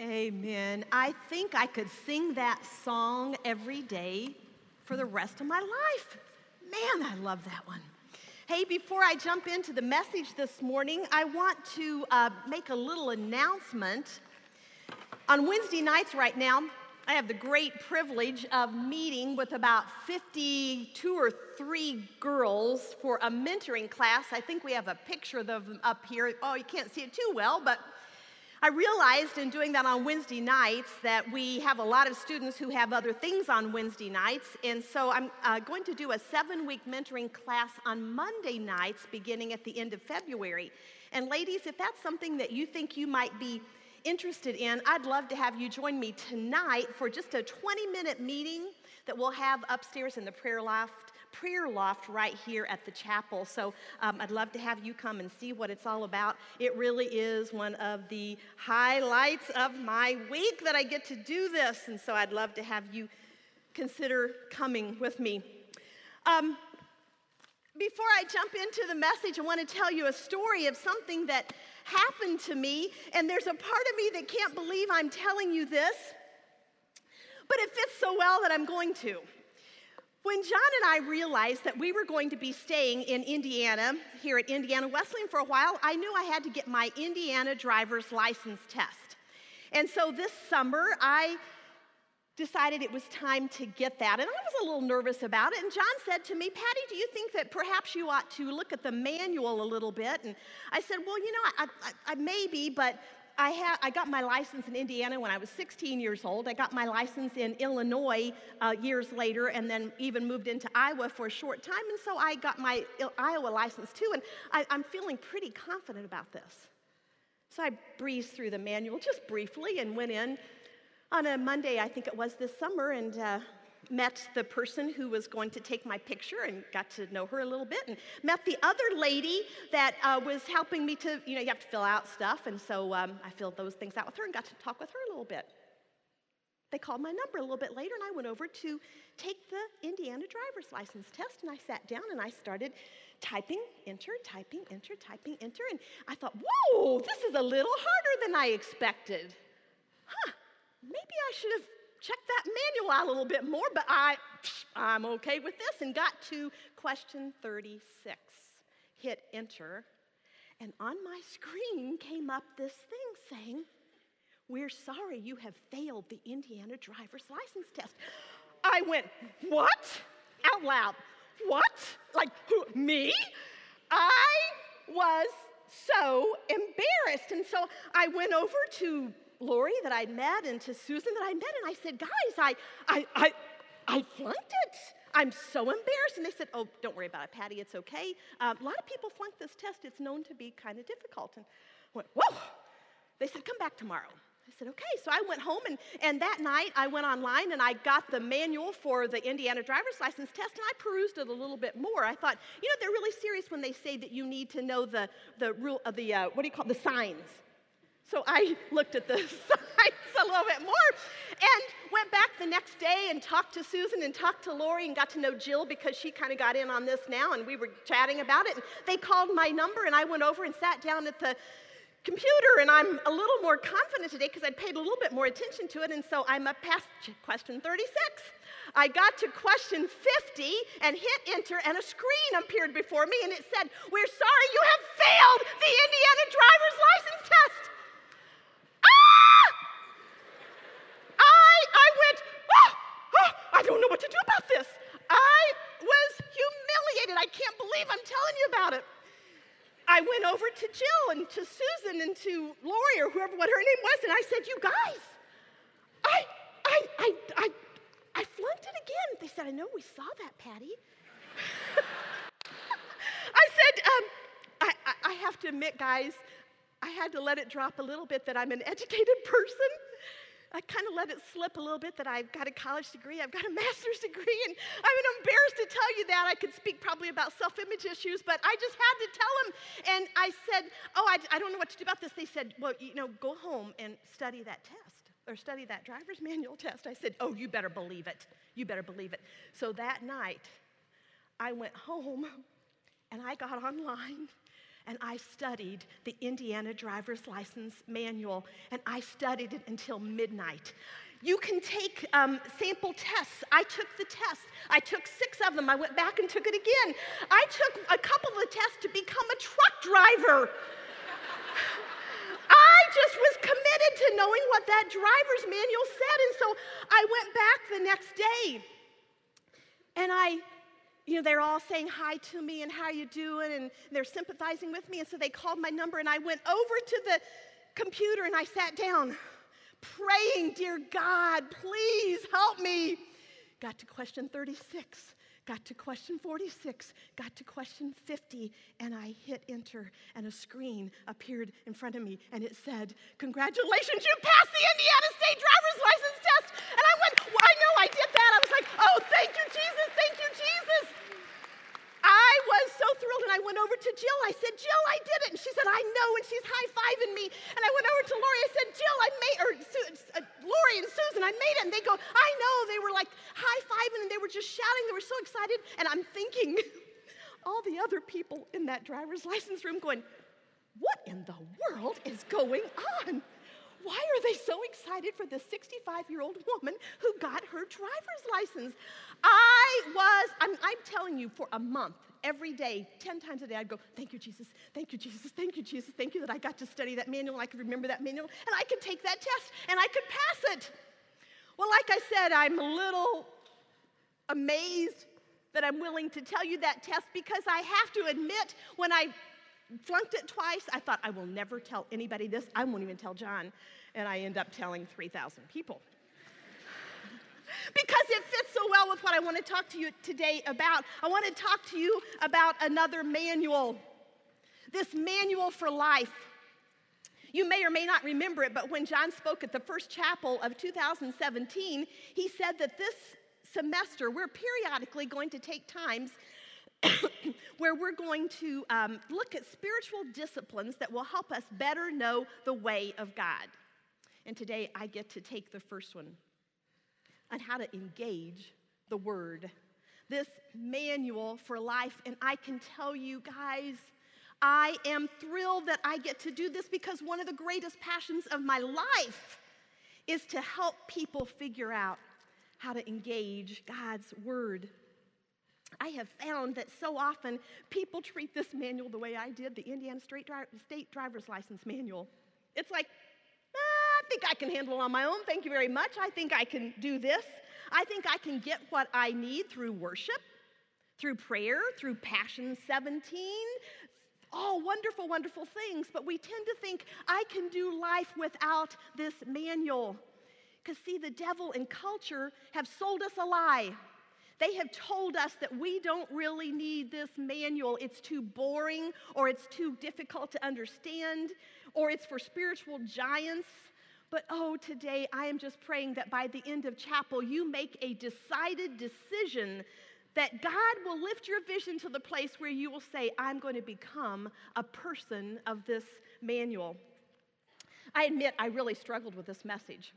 Amen. I think I could sing that song every day for the rest of my life. Man, I love that one. Hey, before I jump into the message this morning, I want to uh, make a little announcement. On Wednesday nights, right now, I have the great privilege of meeting with about 52 or 3 girls for a mentoring class. I think we have a picture of them up here. Oh, you can't see it too well, but I realized in doing that on Wednesday nights that we have a lot of students who have other things on Wednesday nights. And so I'm uh, going to do a seven week mentoring class on Monday nights beginning at the end of February. And ladies, if that's something that you think you might be interested in, I'd love to have you join me tonight for just a 20 minute meeting that we'll have upstairs in the prayer loft prayer loft right here at the chapel. So um, I'd love to have you come and see what it's all about. It really is one of the highlights of my week that I get to do this. And so I'd love to have you consider coming with me. Um, before I jump into the message, I want to tell you a story of something that happened to me. And there's a part of me that can't believe I'm telling you this, but it fits so well that I'm going to. When John and I realized that we were going to be staying in Indiana, here at Indiana Wesleyan for a while, I knew I had to get my Indiana driver's license test. And so this summer, I decided it was time to get that. And I was a little nervous about it. And John said to me, Patty, do you think that perhaps you ought to look at the manual a little bit? And I said, Well, you know, I, I, I maybe, but I, ha- I got my license in Indiana when I was 16 years old. I got my license in Illinois uh, years later, and then even moved into Iowa for a short time. And so I got my Iowa license too, and I- I'm feeling pretty confident about this. So I breezed through the manual just briefly and went in on a Monday, I think it was this summer, and uh, met the person who was going to take my picture and got to know her a little bit and met the other lady that uh, was helping me to you know you have to fill out stuff. And so um, i filled those things out with her and got to talk with her a little bit. They called my number a little bit later and i went over to take the indiana driver's license test and i sat down and i started typing enter typing enter typing enter. And i thought whoa this is a little harder than i expected. Huh maybe i should have check that manual out a little bit more, but I, I'm okay with this. And got to question 36. Hit enter. And on my screen came up this thing saying, We're sorry you have failed the Indiana driver's license test. I went, What? Out loud. What? Like, who, me? I was so embarrassed. And so I went over to Lori that I'd met and to Susan that I met, and I said, guys, I, I, I, I flunked it. I'm so embarrassed. And they said, oh, don't worry about it, Patty, it's okay. Um, a lot of people flunk this test. It's known to be kind of difficult. And I went, whoa. They said, come back tomorrow. I said, okay. So I went home, and, and that night I went online and I got the manual for the Indiana driver's license test, and I perused it a little bit more. I thought, you know, they're really serious when they say that you need to know the, the rule of the, uh, what do you call it, the signs so I looked at the signs a little bit more and went back the next day and talked to Susan and talked to Lori and got to know Jill because she kind of got in on this now and we were chatting about it. And they called my number and I went over and sat down at the computer and I'm a little more confident today because I'd paid a little bit more attention to it. And so I'm up past question 36. I got to question 50 and hit enter, and a screen appeared before me and it said, We're sorry you have failed the Indiana driver's license test. I don't know what to do about this. I was humiliated. I can't believe I'm telling you about it. I went over to Jill and to Susan and to Lori or whoever, what her name was, and I said, You guys, I, I, I, I, I flunked it again. They said, I know, we saw that, Patty. I said, um, I, I, I have to admit, guys, I had to let it drop a little bit that I'm an educated person. I kind of let it slip a little bit that I've got a college degree, I've got a master's degree, and I'm embarrassed to tell you that. I could speak probably about self image issues, but I just had to tell them. And I said, Oh, I, I don't know what to do about this. They said, Well, you know, go home and study that test or study that driver's manual test. I said, Oh, you better believe it. You better believe it. So that night, I went home and I got online and I studied the Indiana driver's license manual, and I studied it until midnight. You can take um, sample tests. I took the test. I took six of them. I went back and took it again. I took a couple of tests to become a truck driver. I just was committed to knowing what that driver's manual said. And so I went back the next day and I you know, they're all saying hi to me and how you doing, and they're sympathizing with me. And so they called my number, and I went over to the computer and I sat down, praying, Dear God, please help me. Got to question 36 got to question 46, got to question 50, and I hit enter, and a screen appeared in front of me, and it said, Congratulations, you passed the Indiana State driver's license test. And I went, well, I know I did that. I was like, Oh, thank you, Jesus, thank you, Jesus. I was so thrilled, and I went over to Jill. I said, Jill, I did it. And she said, I know. And she's high fiving me. And I went over to Lori. I said, Jill, I made, or uh, Lori and Susan, I made it. And they go, I know. They were like high fiving and they were just shouting. They were so excited. And I'm thinking, all the other people in that driver's license room going, what in the world is going on? Why are they so excited for the 65 year old woman who got her driver's license? I was, I'm, I'm, telling you, for a month, every day, 10 times a day, I'd go, Thank you, Jesus. Thank you, Jesus. Thank you, Jesus. Thank you that I got to study that manual. I could remember that manual and I could take that test and I could pass it. Well, like I said, I'm a little amazed that I'm willing to tell you that test because I have to admit, when I flunked it twice. I thought, I will never tell anybody this. I won't even tell John. And I end up telling 3,000 people. Because it fits so well with what I want to talk to you today about. I want to talk to you about another manual. This manual for life. You may or may not remember it, but when John spoke at the first chapel of 2017, he said that this semester we're periodically going to take times where we're going to um, look at spiritual disciplines that will help us better know the way of God. And today I get to take the first one on how to engage the Word. This manual for life, and I can tell you guys, I am thrilled that I get to do this because one of the greatest passions of my life is to help people figure out how to engage God's Word. I have found that so often people treat this manual the way I did the Indiana State, Driver's License Manual. It's like, think I can handle on my own. Thank you very much. I think I can do this. I think I can get what I need through worship, through prayer, through Passion 17. All wonderful, wonderful things. But we tend to think I can do life without this manual. Because, see, the devil and culture have sold us a lie. They have told us that we don't really need this manual. It's too boring, or it's too difficult to understand, or it's for spiritual giants. But oh, today I am just praying that by the end of chapel, you make a decided decision that God will lift your vision to the place where you will say, I'm going to become a person of this manual. I admit I really struggled with this message.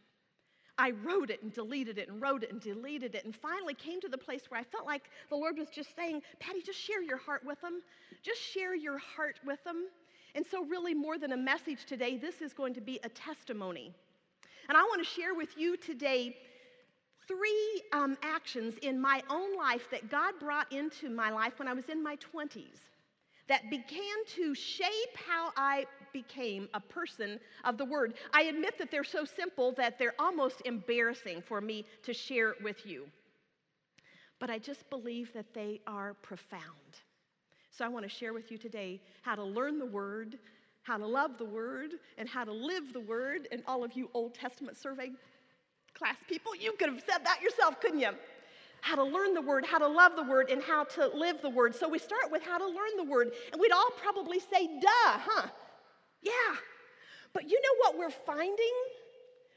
I wrote it and deleted it and wrote it and deleted it and finally came to the place where I felt like the Lord was just saying, Patty, just share your heart with them. Just share your heart with them. And so, really, more than a message today, this is going to be a testimony. And I want to share with you today three um, actions in my own life that God brought into my life when I was in my 20s that began to shape how I became a person of the Word. I admit that they're so simple that they're almost embarrassing for me to share with you. But I just believe that they are profound. So I want to share with you today how to learn the Word, how to love the Word, and how to live the Word. And all of you Old Testament survey class people, you could have said that yourself, couldn't you? how to learn the word, how to love the word, and how to live the word. So we start with how to learn the word. And we'd all probably say, duh, huh? Yeah. But you know what we're finding?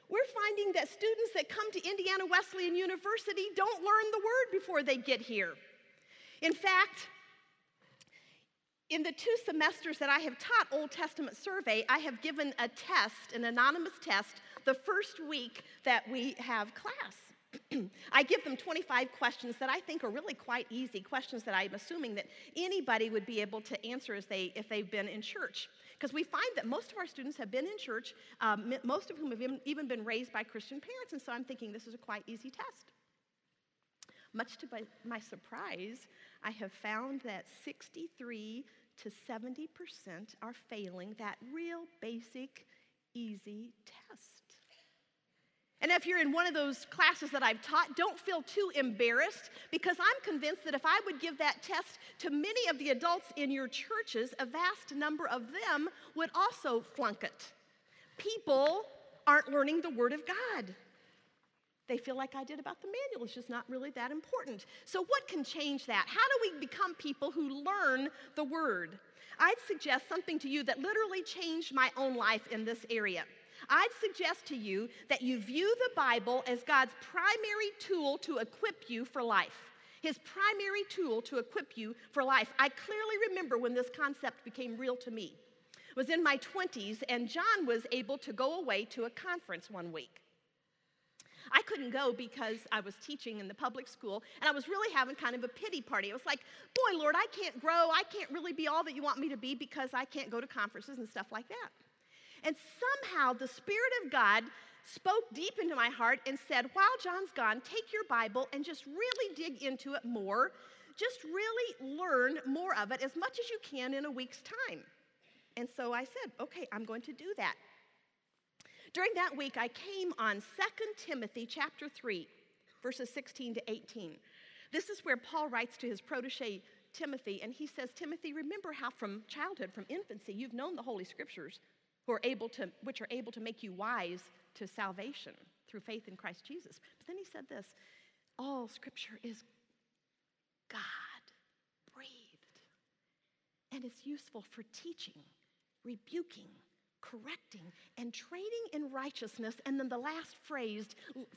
We're finding that students that come to Indiana Wesleyan University don't learn the word before they get here. In fact, in the two semesters that I have taught Old Testament survey, I have given a test, an anonymous test, the first week that we have class. I give them 25 questions that I think are really quite easy, questions that I'm assuming that anybody would be able to answer as they, if they've been in church. Because we find that most of our students have been in church, um, most of whom have even been raised by Christian parents, and so I'm thinking this is a quite easy test. Much to my surprise, I have found that 63 to 70% are failing that real basic, easy test. And if you're in one of those classes that I've taught, don't feel too embarrassed because I'm convinced that if I would give that test to many of the adults in your churches, a vast number of them would also flunk it. People aren't learning the Word of God. They feel like I did about the manual. It's just not really that important. So, what can change that? How do we become people who learn the Word? I'd suggest something to you that literally changed my own life in this area. I'd suggest to you that you view the Bible as God's primary tool to equip you for life. His primary tool to equip you for life. I clearly remember when this concept became real to me. It was in my 20s, and John was able to go away to a conference one week. I couldn't go because I was teaching in the public school and I was really having kind of a pity party. It was like, boy, Lord, I can't grow. I can't really be all that you want me to be because I can't go to conferences and stuff like that. And somehow the Spirit of God spoke deep into my heart and said, While John's gone, take your Bible and just really dig into it more. Just really learn more of it as much as you can in a week's time. And so I said, Okay, I'm going to do that. During that week, I came on 2 Timothy chapter 3, verses 16 to 18. This is where Paul writes to his protege Timothy, and he says, Timothy, remember how from childhood, from infancy, you've known the Holy Scriptures who are able to, which are able to make you wise to salvation through faith in Christ Jesus. But then he said this all scripture is God breathed, and it's useful for teaching, rebuking, correcting, and training in righteousness. And then the last phrase,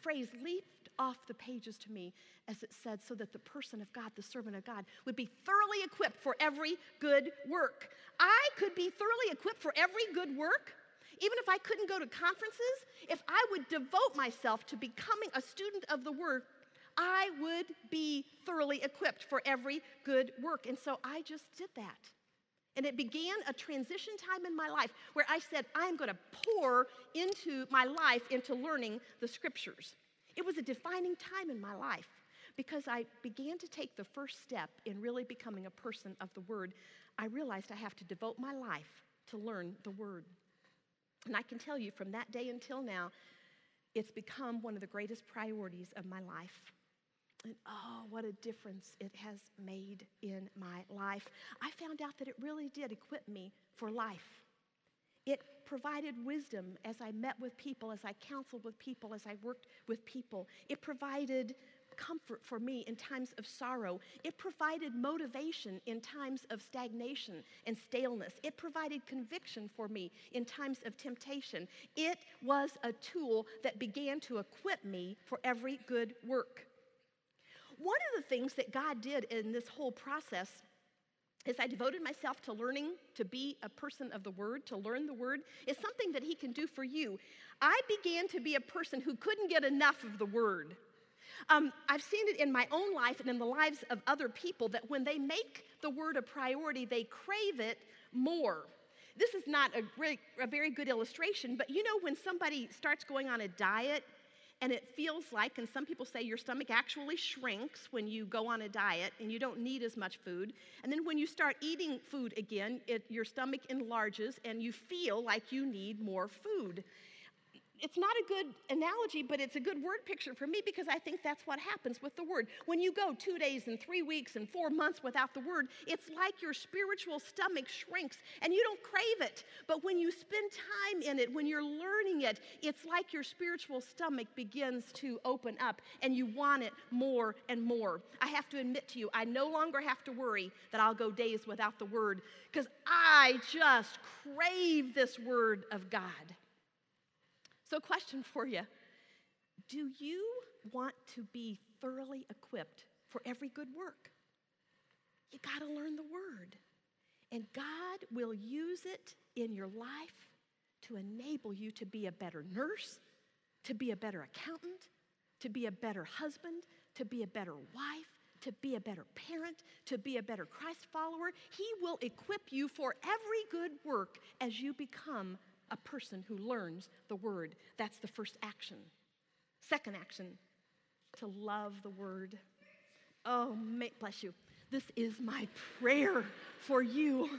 phrase leaped off the pages to me as it said, so that the person of God, the servant of God, would be thoroughly equipped for every good work. I could be thoroughly equipped for every good work. Even if I couldn't go to conferences, if I would devote myself to becoming a student of the Word, I would be thoroughly equipped for every good work. And so I just did that. And it began a transition time in my life where I said, I'm going to pour into my life into learning the scriptures. It was a defining time in my life because I began to take the first step in really becoming a person of the Word. I realized I have to devote my life to learn the Word. And I can tell you from that day until now, it's become one of the greatest priorities of my life. And oh, what a difference it has made in my life. I found out that it really did equip me for life. It provided wisdom as I met with people, as I counseled with people, as I worked with people. It provided comfort for me in times of sorrow. It provided motivation in times of stagnation and staleness. It provided conviction for me in times of temptation. It was a tool that began to equip me for every good work. One of the things that God did in this whole process is I devoted myself to learning to be a person of the Word, to learn the Word, is something that He can do for you. I began to be a person who couldn't get enough of the Word. Um, I've seen it in my own life and in the lives of other people that when they make the Word a priority, they crave it more. This is not a, a very good illustration, but you know when somebody starts going on a diet and it feels like, and some people say your stomach actually shrinks when you go on a diet and you don't need as much food. And then when you start eating food again, it, your stomach enlarges and you feel like you need more food it's not a good analogy, but it's a good word picture for me because I think that's what happens with the word. When you go two days and three weeks and four months without the word, it's like your spiritual stomach shrinks and you don't crave it. But when you spend time in it, when you're learning it, it's like your spiritual stomach begins to open up and you want it more and more. I have to admit to you, I no longer have to worry that I'll go days without the word because I just crave this word of God. So, question for you Do you want to be thoroughly equipped for every good work? You got to learn the word. And God will use it in your life to enable you to be a better nurse, to be a better accountant, to be a better husband, to be a better wife, to be a better parent, to be a better Christ follower. He will equip you for every good work as you become a person who learns the word. That's the first action. Second action, to love the word. Oh, may, bless you. This is my prayer for you.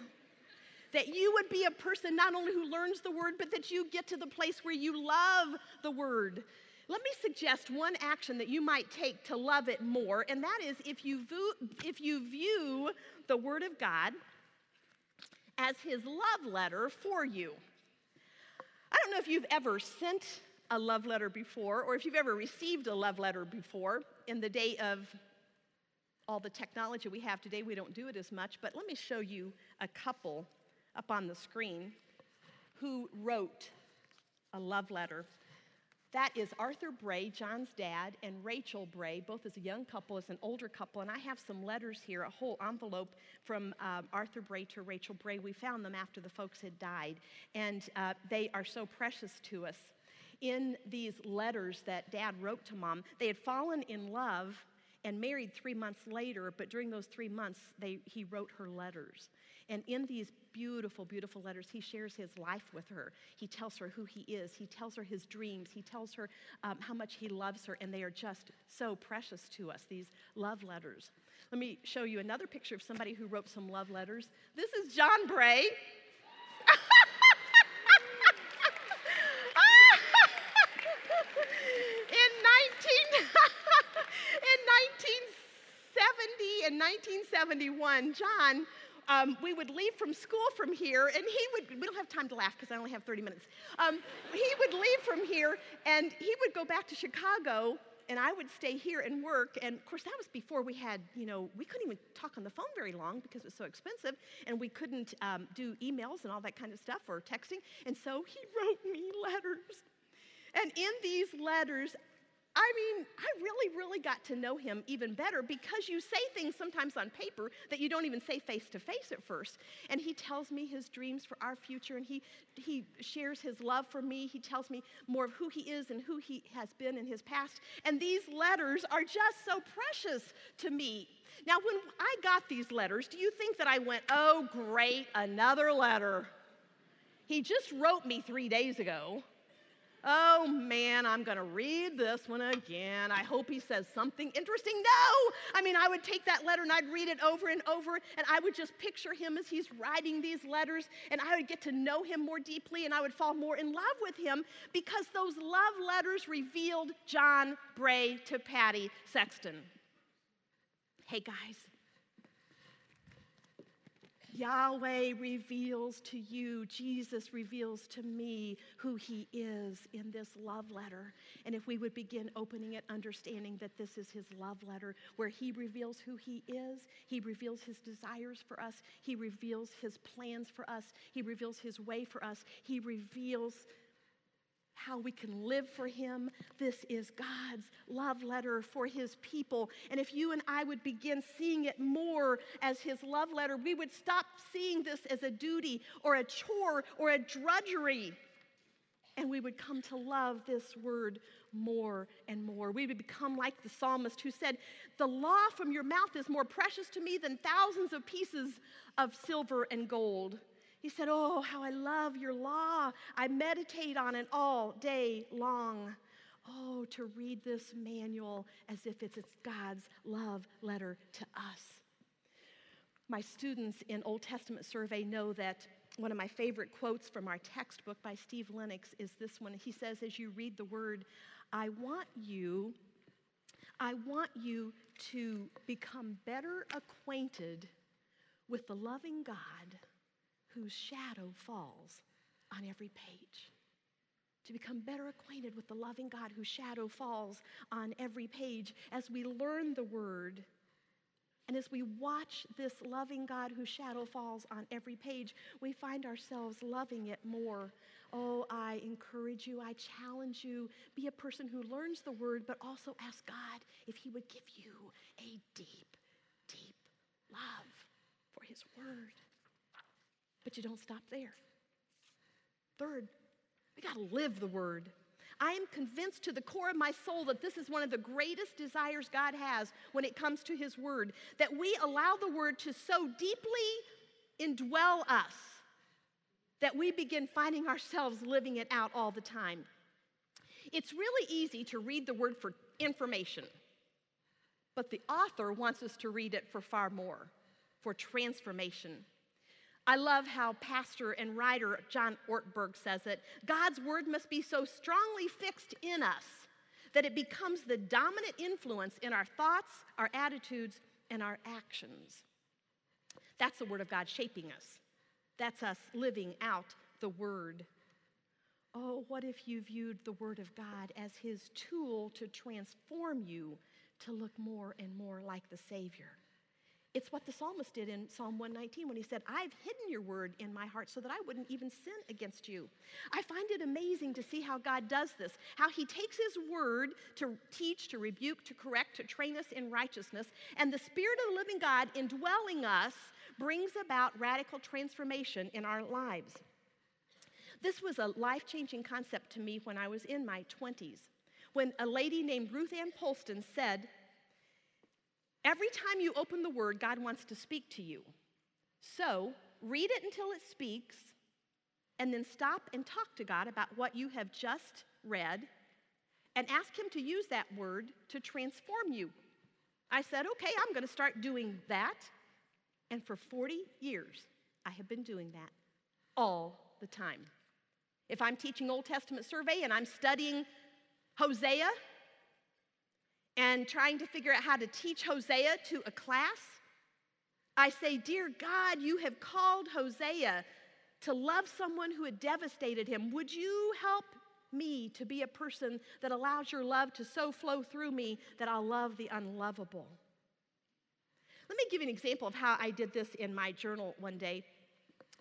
That you would be a person not only who learns the word, but that you get to the place where you love the word. Let me suggest one action that you might take to love it more, and that is if you view, if you view the Word of God as His love letter for you. I don't know if you've ever sent a love letter before or if you've ever received a love letter before. In the day of all the technology we have today, we don't do it as much, but let me show you a couple up on the screen who wrote a love letter that is Arthur Bray, John's dad, and Rachel Bray, both as a young couple, as an older couple. And I have some letters here, a whole envelope from um, Arthur Bray to Rachel Bray. We found them after the folks had died, and uh, they are so precious to us. In these letters that dad wrote to mom, they had fallen in love and married three months later, but during those three months, they, he wrote her letters. And in these beautiful, beautiful letters, he shares his life with her. He tells her who he is, he tells her his dreams, he tells her um, how much he loves her, and they are just so precious to us, these love letters. Let me show you another picture of somebody who wrote some love letters. This is John Bray. in 19 in 1970 and 1971, John um, we would leave from school from here, and he would, we don't have time to laugh because I only have 30 minutes. Um, he would leave from here, and he would go back to Chicago, and I would stay here and work. And of course, that was before we had, you know, we couldn't even talk on the phone very long because it was so expensive, and we couldn't um, do emails and all that kind of stuff or texting. And so he wrote me letters. And in these letters, I mean, I really, really got to know him even better because you say things sometimes on paper that you don't even say face to face at first. And he tells me his dreams for our future, and he, he shares his love for me. He tells me more of who he is and who he has been in his past. And these letters are just so precious to me. Now, when I got these letters, do you think that I went, oh, great, another letter? He just wrote me three days ago. Oh man, I'm going to read this one again. I hope he says something interesting. No! I mean, I would take that letter and I'd read it over and over, and I would just picture him as he's writing these letters, and I would get to know him more deeply, and I would fall more in love with him because those love letters revealed John Bray to Patty Sexton. Hey guys, Yahweh reveals to you, Jesus reveals to me who He is in this love letter. And if we would begin opening it, understanding that this is His love letter, where He reveals who He is, He reveals His desires for us, He reveals His plans for us, He reveals His way for us, He reveals how we can live for Him. This is God's love letter for His people. And if you and I would begin seeing it more as His love letter, we would stop seeing this as a duty or a chore or a drudgery. And we would come to love this word more and more. We would become like the psalmist who said, The law from your mouth is more precious to me than thousands of pieces of silver and gold. He said, Oh, how I love your law. I meditate on it all day long. Oh, to read this manual as if it's God's love letter to us. My students in Old Testament survey know that one of my favorite quotes from our textbook by Steve Lennox is this one. He says, As you read the word, I want you, I want you to become better acquainted with the loving God whose shadow falls on every page. To become better acquainted with the loving God whose shadow falls on every page as we learn the word and as we watch this loving God whose shadow falls on every page, we find ourselves loving it more. Oh, I encourage you, I challenge you, be a person who learns the word, but also ask God if He would give you a deep, deep love for His word. But you don't stop there. Third, we got to live the word. I am convinced to the core of my soul that this is one of the greatest desires God has when it comes to His Word, that we allow the Word to so deeply indwell us that we begin finding ourselves living it out all the time. It's really easy to read the Word for information, but the author wants us to read it for far more, for transformation. I love how pastor and writer John Ortberg says it God's word must be so strongly fixed in us that it becomes the dominant influence in our thoughts, our attitudes, and our actions. That's the word of God shaping us. That's us living out the word. Oh, what if you viewed the word of God as his tool to transform you to look more and more like the Savior? It's what the psalmist did in Psalm 119 when he said, I've hidden your word in my heart so that I wouldn't even sin against you. I find it amazing to see how God does this, how he takes his word to teach, to rebuke, to correct, to train us in righteousness, and the Spirit of the living God indwelling us brings about radical transformation in our lives. This was a life changing concept to me when I was in my 20s, when a lady named Ruth Ann Polston said, Every time you open the word, God wants to speak to you. So read it until it speaks, and then stop and talk to God about what you have just read and ask Him to use that word to transform you. I said, okay, I'm going to start doing that. And for 40 years, I have been doing that all the time. If I'm teaching Old Testament survey and I'm studying Hosea, and trying to figure out how to teach Hosea to a class, I say, Dear God, you have called Hosea to love someone who had devastated him. Would you help me to be a person that allows your love to so flow through me that I'll love the unlovable? Let me give you an example of how I did this in my journal one day.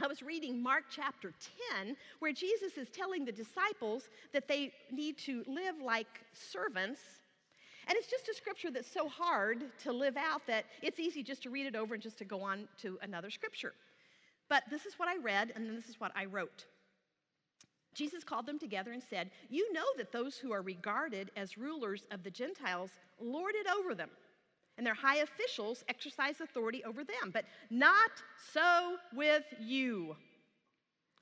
I was reading Mark chapter 10, where Jesus is telling the disciples that they need to live like servants and it's just a scripture that's so hard to live out that it's easy just to read it over and just to go on to another scripture. But this is what I read, and then this is what I wrote. Jesus called them together and said, You know that those who are regarded as rulers of the Gentiles lord it over them, and their high officials exercise authority over them. But not so with you.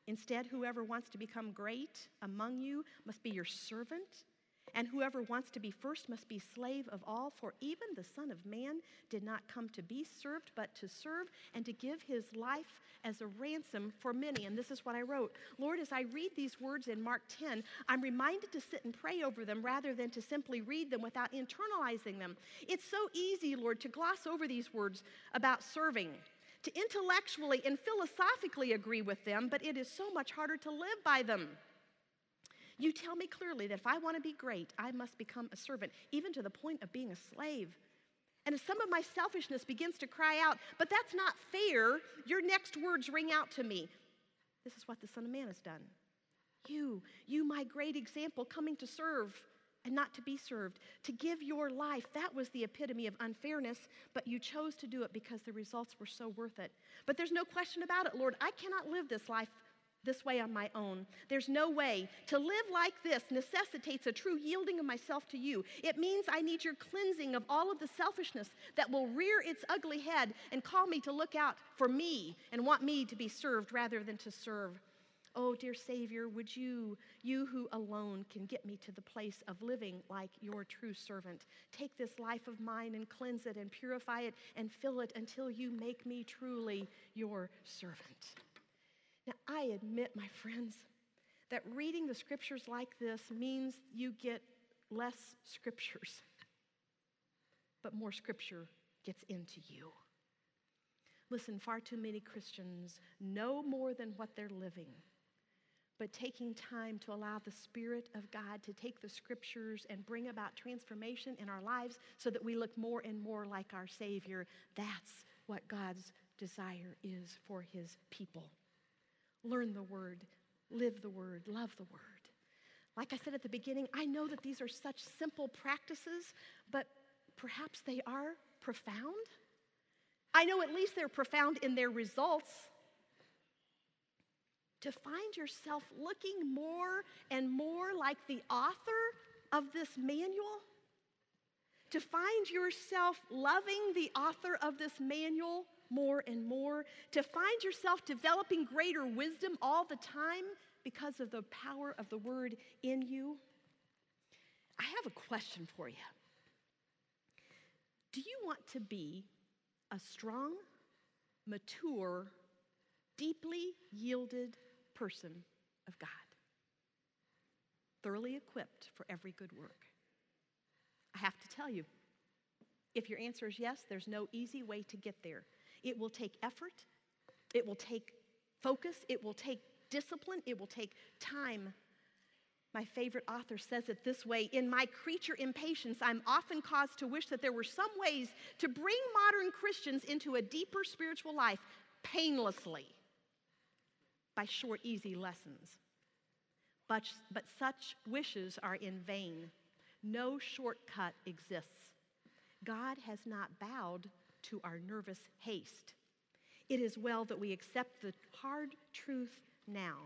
Instead, whoever wants to become great among you must be your servant and whoever wants to be first must be slave of all, for even the Son of Man did not come to be served, but to serve and to give his life as a ransom for many. And this is what I wrote Lord, as I read these words in Mark 10, I'm reminded to sit and pray over them rather than to simply read them without internalizing them. It's so easy, Lord, to gloss over these words about serving to intellectually and philosophically agree with them, but it is so much harder to live by them. You tell me clearly that if I want to be great, I must become a servant, even to the point of being a slave. And as some of my selfishness begins to cry out, but that's not fair, your next words ring out to me. This is what the Son of Man has done. You, you, my great example, coming to serve and not to be served, to give your life. That was the epitome of unfairness, but you chose to do it because the results were so worth it. But there's no question about it, Lord. I cannot live this life this way on my own. There's no way. To live like this necessitates a true yielding of myself to you. It means I need your cleansing of all of the selfishness that will rear its ugly head and call me to look out for me and want me to be served rather than to serve. Oh, dear Savior, would you, you who alone can get me to the place of living like your true servant, take this life of mine and cleanse it and purify it and fill it until you make me truly your servant. Now, I admit, my friends, that reading the scriptures like this means you get less scriptures, but more scripture gets into you. Listen, far too many Christians know more than what they're living. But taking time to allow the Spirit of God to take the scriptures and bring about transformation in our lives so that we look more and more like our Savior, that's what God's desire is for His people. Learn the word, live the word, love the word. Like I said at the beginning, I know that these are such simple practices, but perhaps they are profound. I know at least they're profound in their results. to find yourself looking more and more like the author of this manual? To find yourself loving the author of this manual more and more? To find yourself developing greater wisdom all the time because of the power of the word in you? I have a question for you. Do you want to be a strong, mature, deeply yielded person of God, thoroughly equipped for every good work? I have to tell you, if your answer is yes, there's no easy way to get there. It will take effort, it will take focus, it will take discipline, it will take time. My favorite author says it this way In my creature impatience, I'm often caused to wish that there were some ways to bring modern Christians into a deeper spiritual life painlessly by short, easy lessons. But, but such wishes are in vain. No shortcut exists. God has not bowed to our nervous haste. It is well that we accept the hard truth now.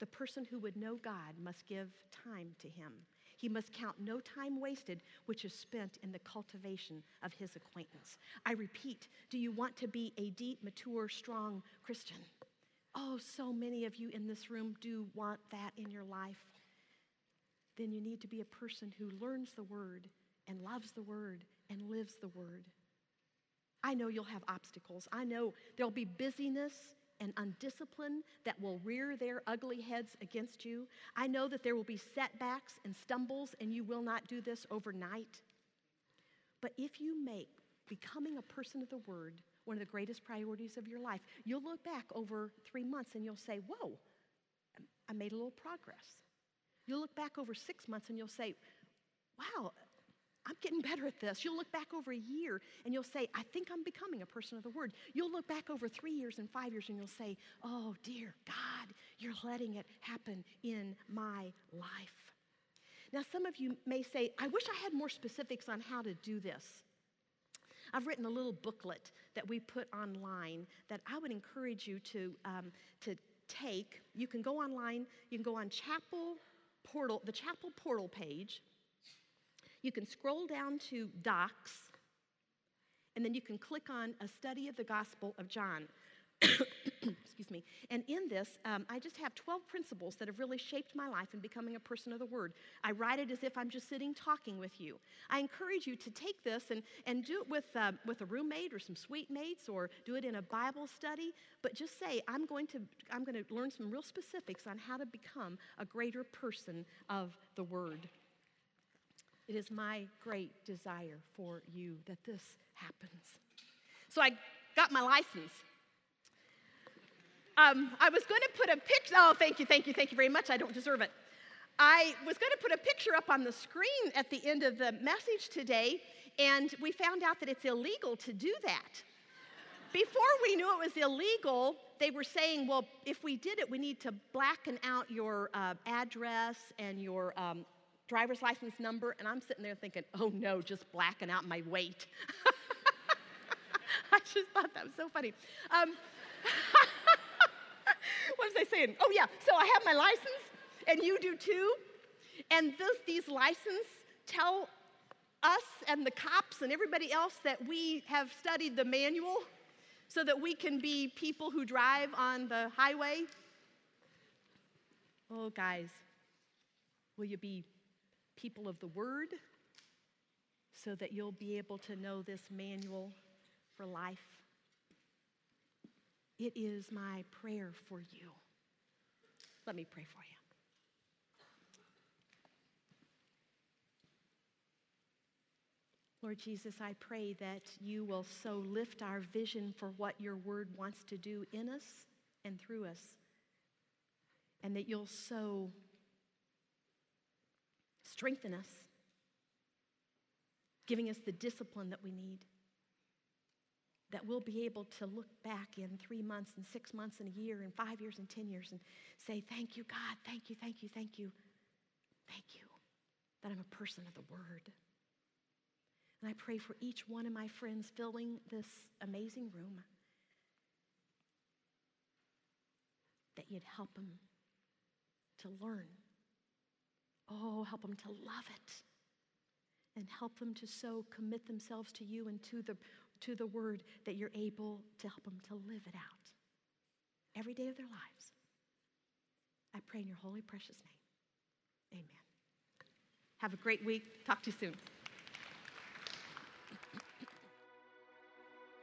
The person who would know God must give time to him. He must count no time wasted, which is spent in the cultivation of his acquaintance. I repeat, do you want to be a deep, mature, strong Christian? Oh, so many of you in this room do want that in your life. Then you need to be a person who learns the word and loves the word and lives the word. I know you'll have obstacles. I know there'll be busyness and undiscipline that will rear their ugly heads against you. I know that there will be setbacks and stumbles, and you will not do this overnight. But if you make becoming a person of the Word one of the greatest priorities of your life, you'll look back over three months and you'll say, Whoa, I made a little progress. You'll look back over six months and you'll say, Wow, I'm getting better at this. You'll look back over a year and you'll say, I think I'm becoming a person of the word. You'll look back over three years and five years and you'll say, Oh, dear God, you're letting it happen in my life. Now, some of you may say, I wish I had more specifics on how to do this. I've written a little booklet that we put online that I would encourage you to, um, to take. You can go online, you can go on chapel portal, the chapel portal page, you can scroll down to Docs, and then you can click on a study of the Gospel of John. Excuse me. And in this, um, I just have 12 principles that have really shaped my life in becoming a person of the Word. I write it as if I'm just sitting talking with you. I encourage you to take this and, and do it with, uh, with a roommate or some suite mates or do it in a Bible study. But just say, I'm going, to, I'm going to learn some real specifics on how to become a greater person of the Word. It is my great desire for you that this happens. So I got my license. Um, I was going to put a picture. Oh, thank you, thank you, thank you very much. I don't deserve it. I was going to put a picture up on the screen at the end of the message today, and we found out that it's illegal to do that. Before we knew it was illegal, they were saying, well, if we did it, we need to blacken out your uh, address and your um, driver's license number, and I'm sitting there thinking, oh no, just blacking out my weight. I just thought that was so funny. Um, what was I saying? Oh, yeah, so I have my license, and you do too. And this, these licenses tell us and the cops and everybody else that we have studied the manual so that we can be people who drive on the highway. Oh, guys, will you be people of the Word so that you'll be able to know this manual for life. It is my prayer for you. Let me pray for you. Lord Jesus, I pray that you will so lift our vision for what your word wants to do in us and through us, and that you'll so strengthen us, giving us the discipline that we need. That we'll be able to look back in three months and six months and a year and five years and 10 years and say, Thank you, God, thank you, thank you, thank you, thank you that I'm a person of the Word. And I pray for each one of my friends filling this amazing room that you'd help them to learn. Oh, help them to love it. And help them to so commit themselves to you and to the, to the word that you're able to help them to live it out every day of their lives. I pray in your holy, precious name. Amen. Have a great week. Talk to you soon.